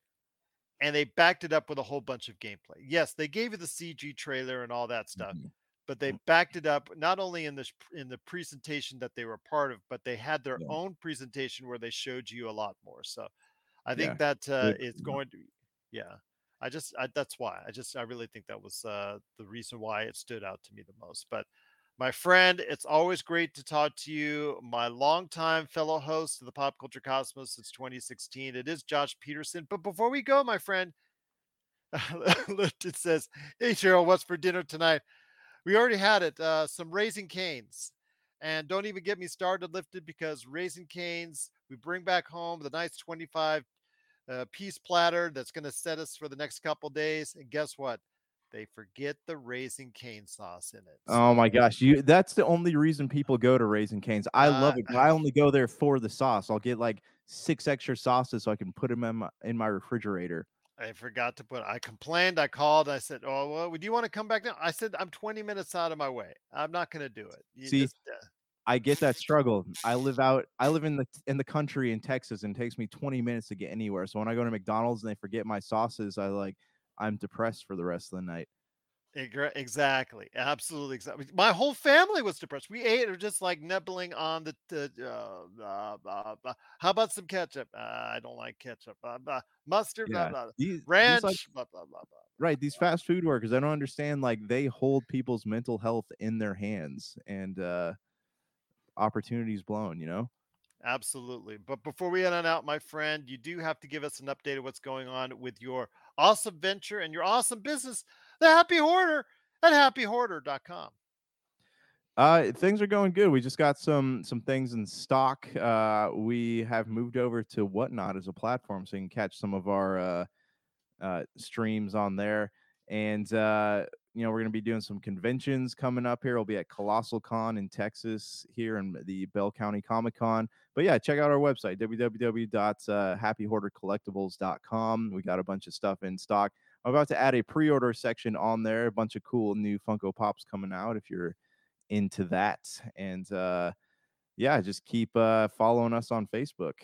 and they backed it up with a whole bunch of gameplay. Yes, they gave you the CG trailer and all that stuff, Mhm. But they Mm. backed it up not only in this in the presentation that they were part of, but they had their Yeah. own presentation where they showed you a lot more. So I Yeah, think that uh, it's going to yeah. I just I, that's why. I just I really think that was uh, the reason why it stood out to me the most. But my friend, it's always great to talk to you. My longtime fellow host of the Pop Culture Cosmos since 2016. It is Josh Pederson. But before we go, my friend, Lifted says, Hey, Cheryl, what's for dinner tonight? We already had it. Uh, some Raising Cane's. And don't even get me started, Lifted, because Raising Cane's, we bring back home the nice 25 uh, piece platter that's going to set us for the next couple days. And guess what? They forget the Raising Cane sauce in it. Oh my gosh, you that's the only reason people go to Raising Cane's. I love Uh, it, I only go there for the sauce. I'll get like six extra sauces so I can put them in my, in my refrigerator. I forgot to put. I complained. I called. I said, "Oh well, do you want to come back now?" I said, "I'm 20 minutes out of my way. I'm not going to do it." You See, just, uh, I get that struggle. I live out I live in the in the country in Texas and it takes me 20 minutes to get anywhere. So when I go to McDonald's and they forget my sauces, I like I'm depressed for the rest of the night. Exactly. Absolutely. Exactly. My whole family was depressed. We ate or just like nibbling on the, the uh, uh, uh, how about some ketchup? Uh, I don't like ketchup. Mustard, Yeah. blah. These, these Ranch, like blah, blah, blah, blah. right, these fast food workers, I don't understand like they hold people's mental health in their hands and uh opportunities blown, you know? Absolutely. But before we end on out, my friend, you do have to give us an update of what's going on with your awesome venture and your awesome business, The Happy Hoarder at happyhoarder.com. Uh, things are going good. We just got some some things in stock. Uh, we have moved over to Whatnot as a platform, so you can catch some of our uh, uh, streams on there. And uh, you know, we're gonna be doing some conventions coming up here. We'll be at Colossal Con in Texas here in the Bell County Comic Con. But yeah, check out our website www.happyhoardercollectibles.com. We got a bunch of stuff in stock. I'm about to add a pre-order section on there. A bunch of cool new Funko Pops coming out if you're into that. And uh yeah, just keep uh following us on Facebook.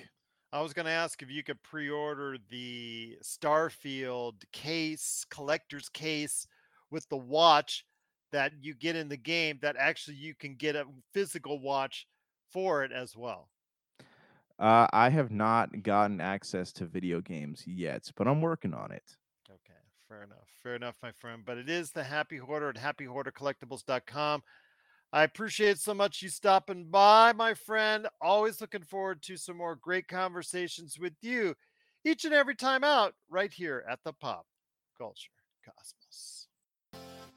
I was going to ask if you could pre-order the Starfield case, collector's case with the watch that you get in the game that actually you can get a physical watch for it as well. Uh, I have not gotten access to video games yet, but I'm working on it. Fair enough. Fair enough, my friend. But it is the Happy Hoarder at happyhoardercollectibles.com. I appreciate so much you stopping by, my friend. Always looking forward to some more great conversations with you each and every time out right here at the Pop Culture Cosmos.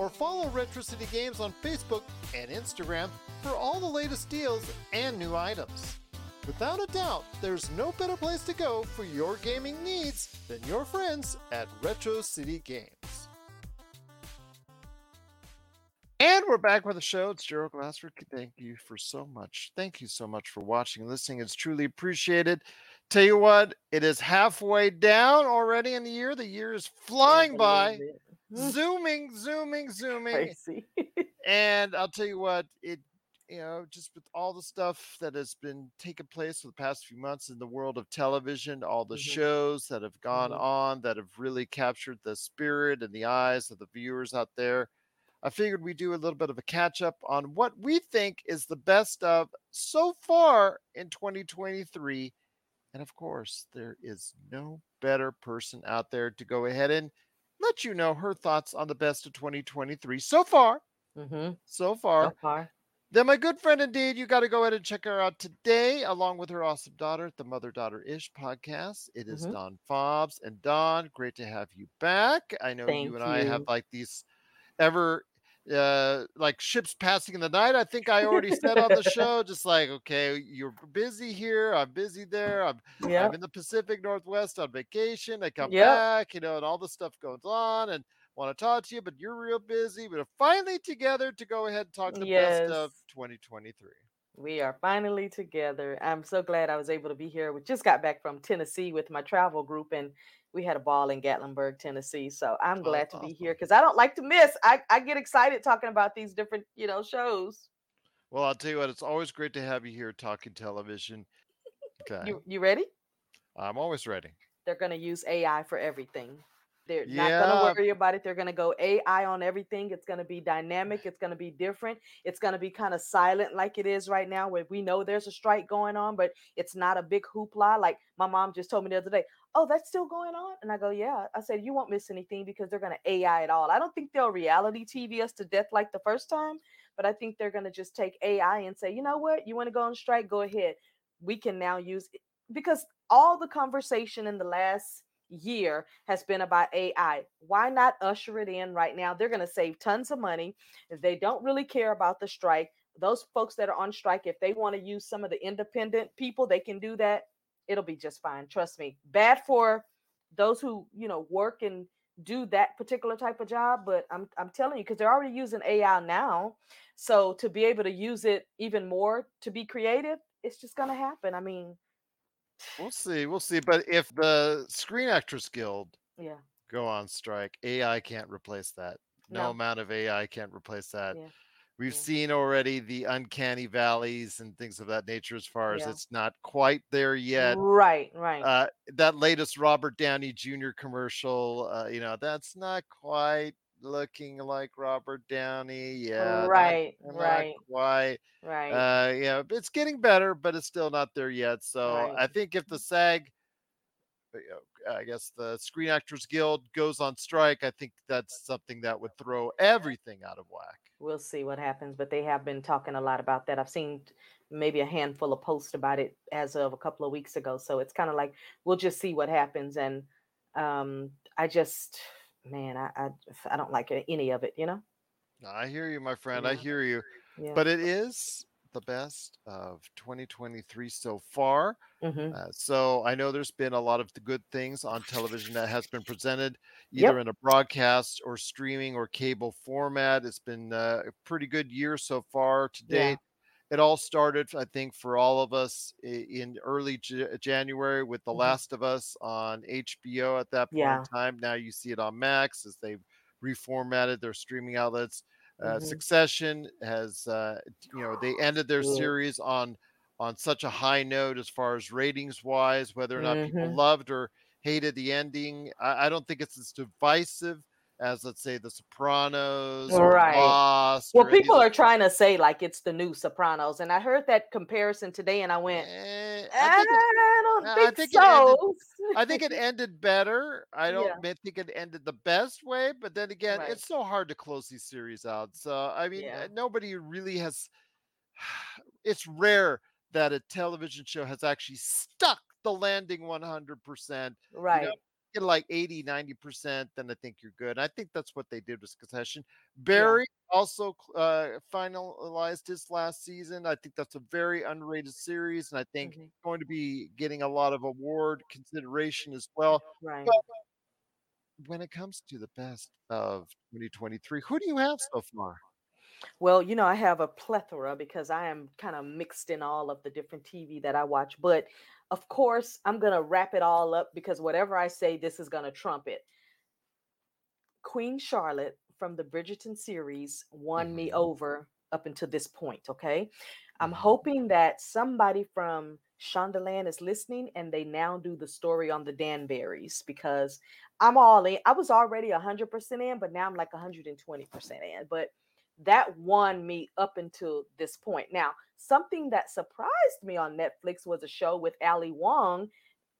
or follow Retro City Games on Facebook and Instagram for all the latest deals and new items. Without a doubt, there's no better place to go for your gaming needs than your friends at Retro City Games. And we're back with the show. It's Gerald Glassford. Thank you for so much. Thank you so much for watching and listening. It's truly appreciated. Tell you what, it is halfway down already in the year. The year is flying by, zooming, zooming, zooming. Crazy. And I'll tell you what, it you know, just with all the stuff that has been taking place for the past few months in the world of television, all the Mhm. shows that have gone Mhm. on that have really captured the spirit and the eyes of the viewers out there. I figured we'd do a little bit of a catch up on what we think is the best of so far in 2023. And of course, there is no better person out there to go ahead and let you know her thoughts on the best of 2023 so far. Mm-hmm. So far. So far. Then, my good friend, indeed, you got to go ahead and check her out today, along with her awesome daughter, at the Mother Daughter Ish podcast. It is Mhm. Dawn Fobbs. And Dawn, great to have you back. I know Thank you and I have like these ever uh like ships passing in the night. I think I already said on the show, just like, okay, you're busy here, I'm busy there, I'm I'm in the Pacific Northwest on vacation. I come Yep. back, you know, and all the stuff goes on and want to talk to you, but you're real busy. We're finally together to go ahead and talk the best of 2023. We are finally together. I'm so glad I was able to be here. We just got back from Tennessee with my travel group, and we had a ball in Gatlinburg, Tennessee. So I'm Oh, glad that's to be awesome. here because I don't like to miss. I, I get excited talking about these different, you know, shows. Well, I'll tell you what, it's always great to have you here talking television. Okay. You you ready? I'm always ready. They're gonna use AI for everything. They're not gonna worry about it. They're gonna go AI on everything. It's gonna be dynamic. It's gonna be different. It's gonna be kind of silent like it is right now, where we know there's a strike going on, but it's not a big hoopla. Like my mom just told me the other day, "Oh, that's still going on," and I go, "Yeah." I said, "You won't miss anything because they're gonna AI it all." I don't think they'll reality TV us to death like the first time, but I think they're gonna just take AI and say, "You know what? You want to go on strike? Go ahead. We can now use it." because all the conversation in the last year has been about AI. Why not usher it in right now? They're going to save tons of money. If they don't really care about the strike, those folks that are on strike, if they want to use some of the independent people, they can do that. It'll be just fine. Trust me. Bad for those who, you know, work and do that particular type of job, but I'm I'm telling you because they're already using AI now. So to be able to use it even more to be creative, it's just going to happen. I mean, We'll see. We'll see. But if the Screen Actors Guild yeah. go on strike, AI can't replace that. No, No. amount of AI can't replace that. Yeah. We've Yeah. seen already the uncanny valleys and things of that nature as far as it's not quite there yet. Right, right. Uh, that latest Robert Downey Jr. commercial, uh, you know, that's not quite looking like Robert Downey. Yeah. right, not right, quite. right. Uh, yeah, it's getting better, but it's still not there yet. So Right. I think if the SAG, uh, know, I guess the Screen Actors Guild goes on strike, I think that's something that would throw everything out of whack. we'll see what happens, but they have been talking a lot about that. I've seen maybe a handful of posts about it as of a couple of weeks ago. So it's kind of like we'll just see what happens. And um, I just, man, I, I I don't like any of it. You know? I hear you, my friend. I hear you. Yeah. But it is the best of 2023 so far. Mhm. Uh, so I know there's been a lot of the good things on television that has been presented Yep. either in a broadcast or streaming or cable format. It's been uh, a pretty good year so far to Yeah. It all started, I think, for all of us in early J- January with The Mhm. Last of Us on HBO at that point Yeah. in time. Now you see it on Max as they've reformatted their streaming outlets. Uh, Mhm. Succession has, uh, you know, they ended their Good. series on on such a high note as far as ratings wise. Whether or not people Mhm. loved or hated the ending, I, I don't think it's as divisive as, let's say, The Sopranos Right. Lost. Well, people are trying to say like it's the new Sopranos, and I heard that comparison today, and I went, Eh, I, I think it- don't I think, think it ended- so. I think it ended better. I don't Yeah. think it ended the best way, but then again, Right. it's so hard to close these series out. So I mean, Yeah. uh, nobody really has. It's rare that a television show has actually stuck the landing 100%. right. Get like 80, 90%, then I think you're good. And I think that's what they did with Succession. Barry also uh, finalized his last season. I think that's a very underrated series, and I think Mhm. going to be getting a lot of award consideration as well. Right. Well, when it comes to the best of 2023, who do you have so far? Well, you know, I have a plethora because I am kind of mixed in all of the different TV that I watch. But of course, I'm going to wrap it all up because whatever I say, this is going to trump it. Queen Charlotte from the Bridgerton series won me Mhm. over up until this point. Okay. I'm Mhm. hoping that somebody from Shondaland is listening and they now do the story on the Danburys because I'm all in. I was already 100% in, but now I'm like 120% in. But that won me up until this point. Now, something that surprised me on Netflix was a show with Ali Wong.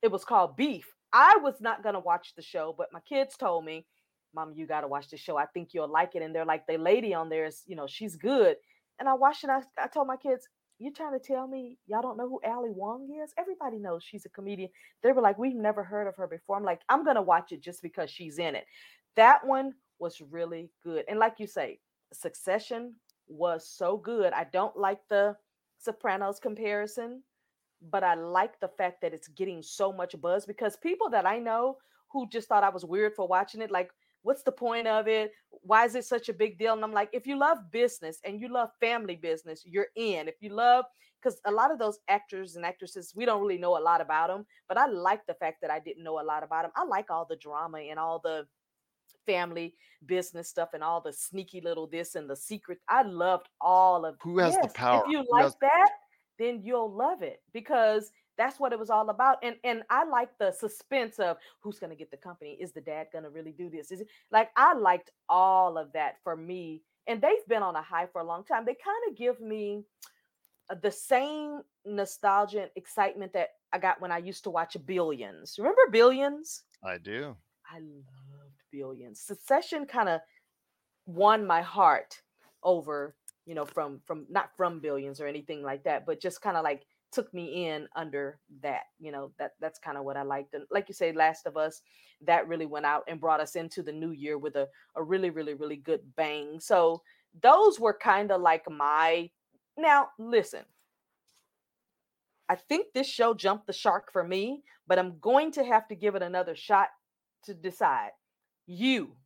It was called Beef. I was not going to watch the show, but my kids told me, Mom, you got to watch the show. I think you'll like it. And they're like, the lady on there is, you know, she's good. And I watched it. I, I told my kids, "You're trying to tell me y'all don't know who Ali Wong is? Everybody knows she's a comedian. They were like, we've never heard of her before. I'm like, I'm to watch it just because she's in it. That one was really good. And like you say, Succession was so good. I don't like the Sopranos comparison, but I like the fact that it's getting so much buzz because people that I know who just thought I was weird for watching it, like, what's the point of it? Why is it such a big deal? And I'm like, if you love business and you love family business, you're in. If you love, because a lot of those actors and actresses, we don't really know a lot about them, but I like the fact that I didn't know a lot about them. I like all the drama and all the family business stuff and all the sneaky little this and the secret. I loved all of Who has the power? If you Who like that, then you'll love it because that's what it was all about. And and I like the suspense of who's gonna get the company. Is the dad gonna really do this? Is it like I liked all of that for me. And they've been on a high for a long time. They kind of give me uh, the same nostalgia and excitement that I got when I used to watch Billions. Remember Billions? I do. I loved Billions. Succession kind of won my heart over, you know, from from not from Billions or anything like that, but just kind of like took me in under that. You know, that that's kind of what I liked. And like you say, Last of Us, that really went out and brought us into the new year with a a really really really good bang. So those were kind of like my now listen. I think this show jumped the shark for me, but I'm going to have to give it another shot to decide. You,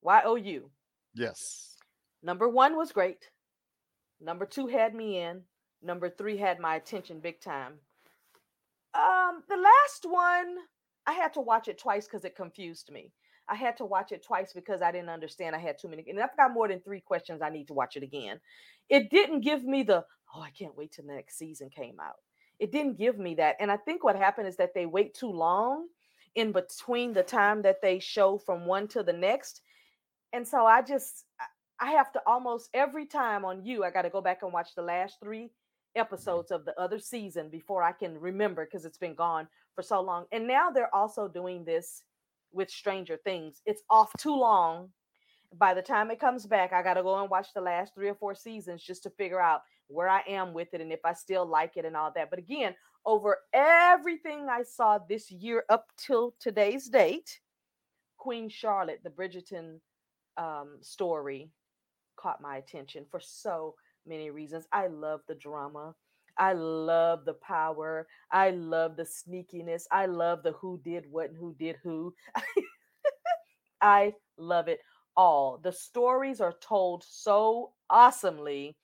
Y O U. Yes. Number one was great. Number two had me in. Number three had my attention big time. Um, the last one, I had to watch it twice because it confused me. I had to watch it twice because I didn't understand. I had too many, and I've got more than three questions. I need to watch it again. It didn't give me the oh, I can't wait till the next season came out. It didn't give me that, and I think what happened is that they wait too long in between the time that they show from one to the next, and so I just I- have to almost every time on you. I got to go back and watch the last three mm-hmm. episodes of the other season before I can remember because it's been gone for so long. And now they're also doing this with Stranger Things. It's off too long. By the time it comes back, I got to go and watch the last three or four seasons just to figure out where I am with it and if I still like it and all that. But again, over everything I saw this year up till today's date, Queen Charlotte, the Bridgerton um, story, caught my attention for so many reasons. I love the drama. I love the power. I love the sneakiness. I love the who did what and who did who. I love it all. The stories are told so awesomely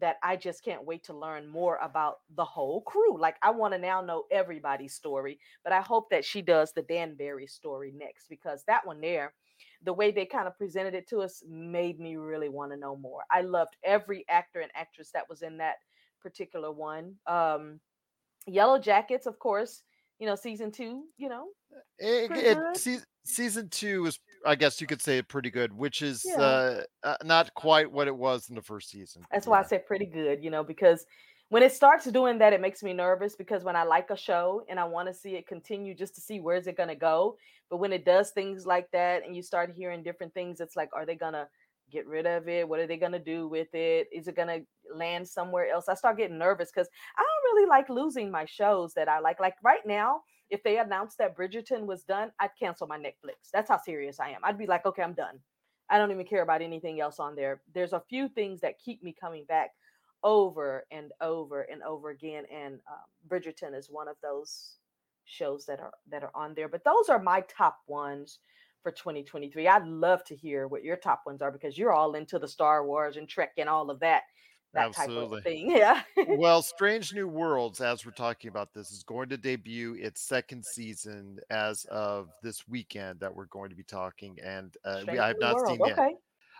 that I just can't wait to learn more about the whole crew. Like I want to now know everybody's story, but I hope that she does the Danbury story next because that one there, the way they kind of presented it to us made me really want to know more. I loved every actor and actress that was in that particular one. Um Yellow Jackets, of course, you know, season 2, you know. It, it, good. season two is, I guess you could say, it pretty good, which is Yeah. uh, uh, not quite what it was in the first season. That's why I Yeah. said pretty good, you know, because when it starts doing that, it makes me nervous because when I like a show and I want to see it continue just to see where's it gonna go. But when it does things like that and you start hearing different things, it's like, are they gonna get rid of it? What are they gonna do with it? Is it gonna land somewhere else? I start getting nervous because I don't really like losing my shows that I like. Like right now, if they announced that Bridgerton was done, I'd cancel my Netflix. That's how serious I am. I'd be like, okay, I'm done. I don't even care about anything else on there. There's a few things that keep me coming back over and over and over again, and um, Bridgerton is one of those shows that are that are on there. But those are my top ones for 2023. I'd love to hear what your top ones are because you're all into the Star Wars and Trek and all of that that Absolutely. type of thing. Yeah. well, Strange New Worlds, as we're talking about this, is going to debut its second season as of this weekend that we're going to be talking. And uh, we, I have not World. seen yet. Okay.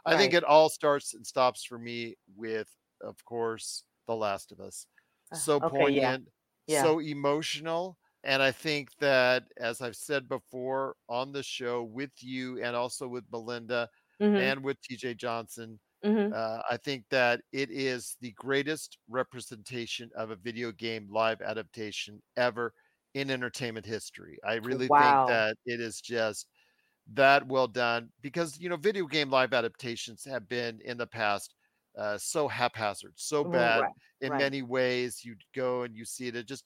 I think it all starts and stops for me with, of course, The Last of Us. Uh, So okay, poignant, Yeah. so emotional. And I think that, as I've said before on the show with you and also with Melinda Mhm, and with TJ Johnson, mhm. uh, I think that it is the greatest representation of a video game live adaptation ever in entertainment history. I really Wow. think that it is just that well done because you know video game live adaptations have been in the past uh, so haphazard, so bad Right. in right. many ways. You go and you see it. It just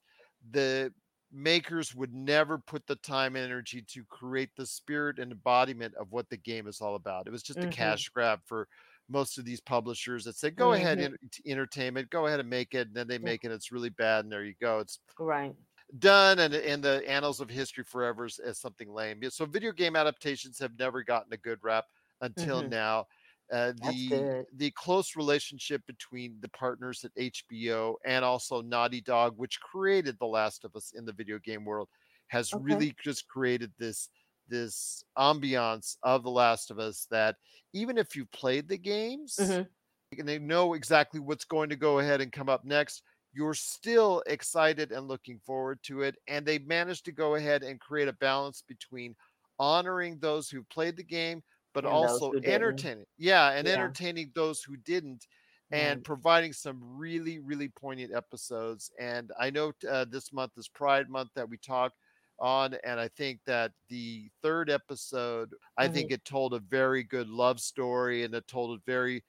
the makers would never put the time and energy to create the spirit and embodiment of what the game is all about. It was just a Mhm. cash grab for most of these publishers that say, "Go ahead, Mhm. en- t- entertainment, go ahead and make it." And then they make it. It's really bad, and there you go. It's Right. done and in the annals of history forever as, as something lame. So video game adaptations have never gotten a good rap until Mhm. now. Uh, the the close relationship between the partners at HBO and also Naughty Dog, which created The Last of Us in the video game world, has Okay. really just created this this ambiance of The Last of Us that even if you've played the games Mhm. and they know exactly what's going to go ahead and come up next, you're still excited and looking forward to it. And they managed to go ahead and create a balance between honoring those who played the game, but And also entertaining. Yeah, and Yeah. entertaining those who didn't. And providing some really, really poignant episodes. And I know uh, this month is Pride Month that we talk on, and I think that the third episode, I Mhm. think it told a very good love story, and it told it very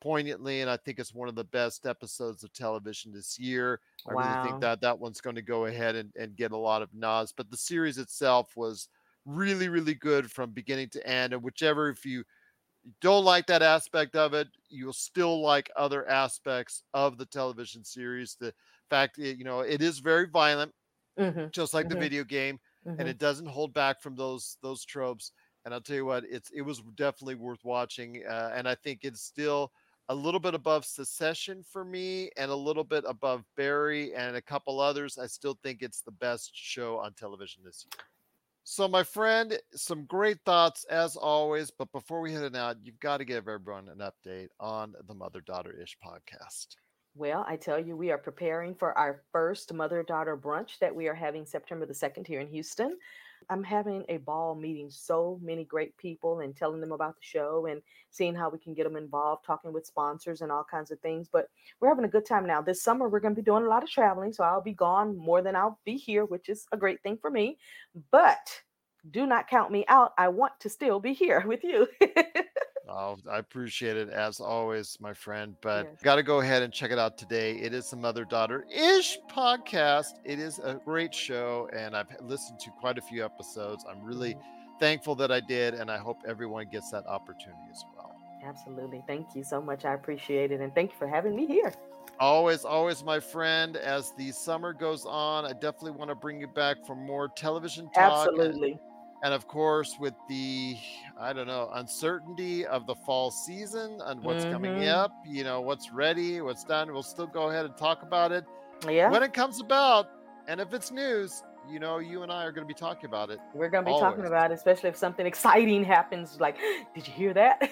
poignantly and i think it's one of the best episodes of television this year. I really think that that one's going to go ahead and, and get a lot of nods but the series itself was really really good from beginning to end and whichever if you don't like that aspect of it you'll still like other aspects of the television series. The fact it, you know it is very violent Mhm. just like the Mhm. video game and Mhm. it doesn't hold back from those those tropes and i'll tell you what it's it was definitely worth watching uh, and i think it's still a little bit above succession for me and a little bit above barry and a couple others i still think it's the best show on television this year so my friend some great thoughts as always but before we head it out you've got to give everyone an update on the mother daughter ish podcast Well, I tell you, we are preparing for our first mother daughter brunch that we are having September the 2nd here in Houston. I'm having a ball meeting so many great people and telling them about the show and seeing how we can get them involved, talking with sponsors and all kinds of things. But we're having a good time now. This summer, we're going to be doing a lot of traveling. So I'll be gone more than I'll be here, which is a great thing for me. But do not count me out. I want to still be here with you. Oh, I appreciate it as always, my friend. But Yes. got to go ahead and check it out today. It is the Mother Daughter Ish podcast. It is a great show, and I've listened to quite a few episodes. I'm really mm-hmm. thankful that I did, and I hope everyone gets that opportunity as well. Absolutely. Thank you so much. I appreciate it. And thank you for having me here. Always, always, my friend. As the summer goes on, I definitely want to bring you back for more television talk. Absolutely. And of course, with the, I don't know, uncertainty of the fall season and what's coming Mhm. up, you know, what's ready, what's done, we'll still go ahead and talk about it Yeah. when it comes about. And if it's news, you know, you and I are going to be talking about it. We're going to be talking about it, especially if something exciting happens. Like, did you hear that?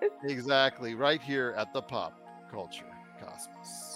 Exactly, right here at the Pop Culture Cosmos.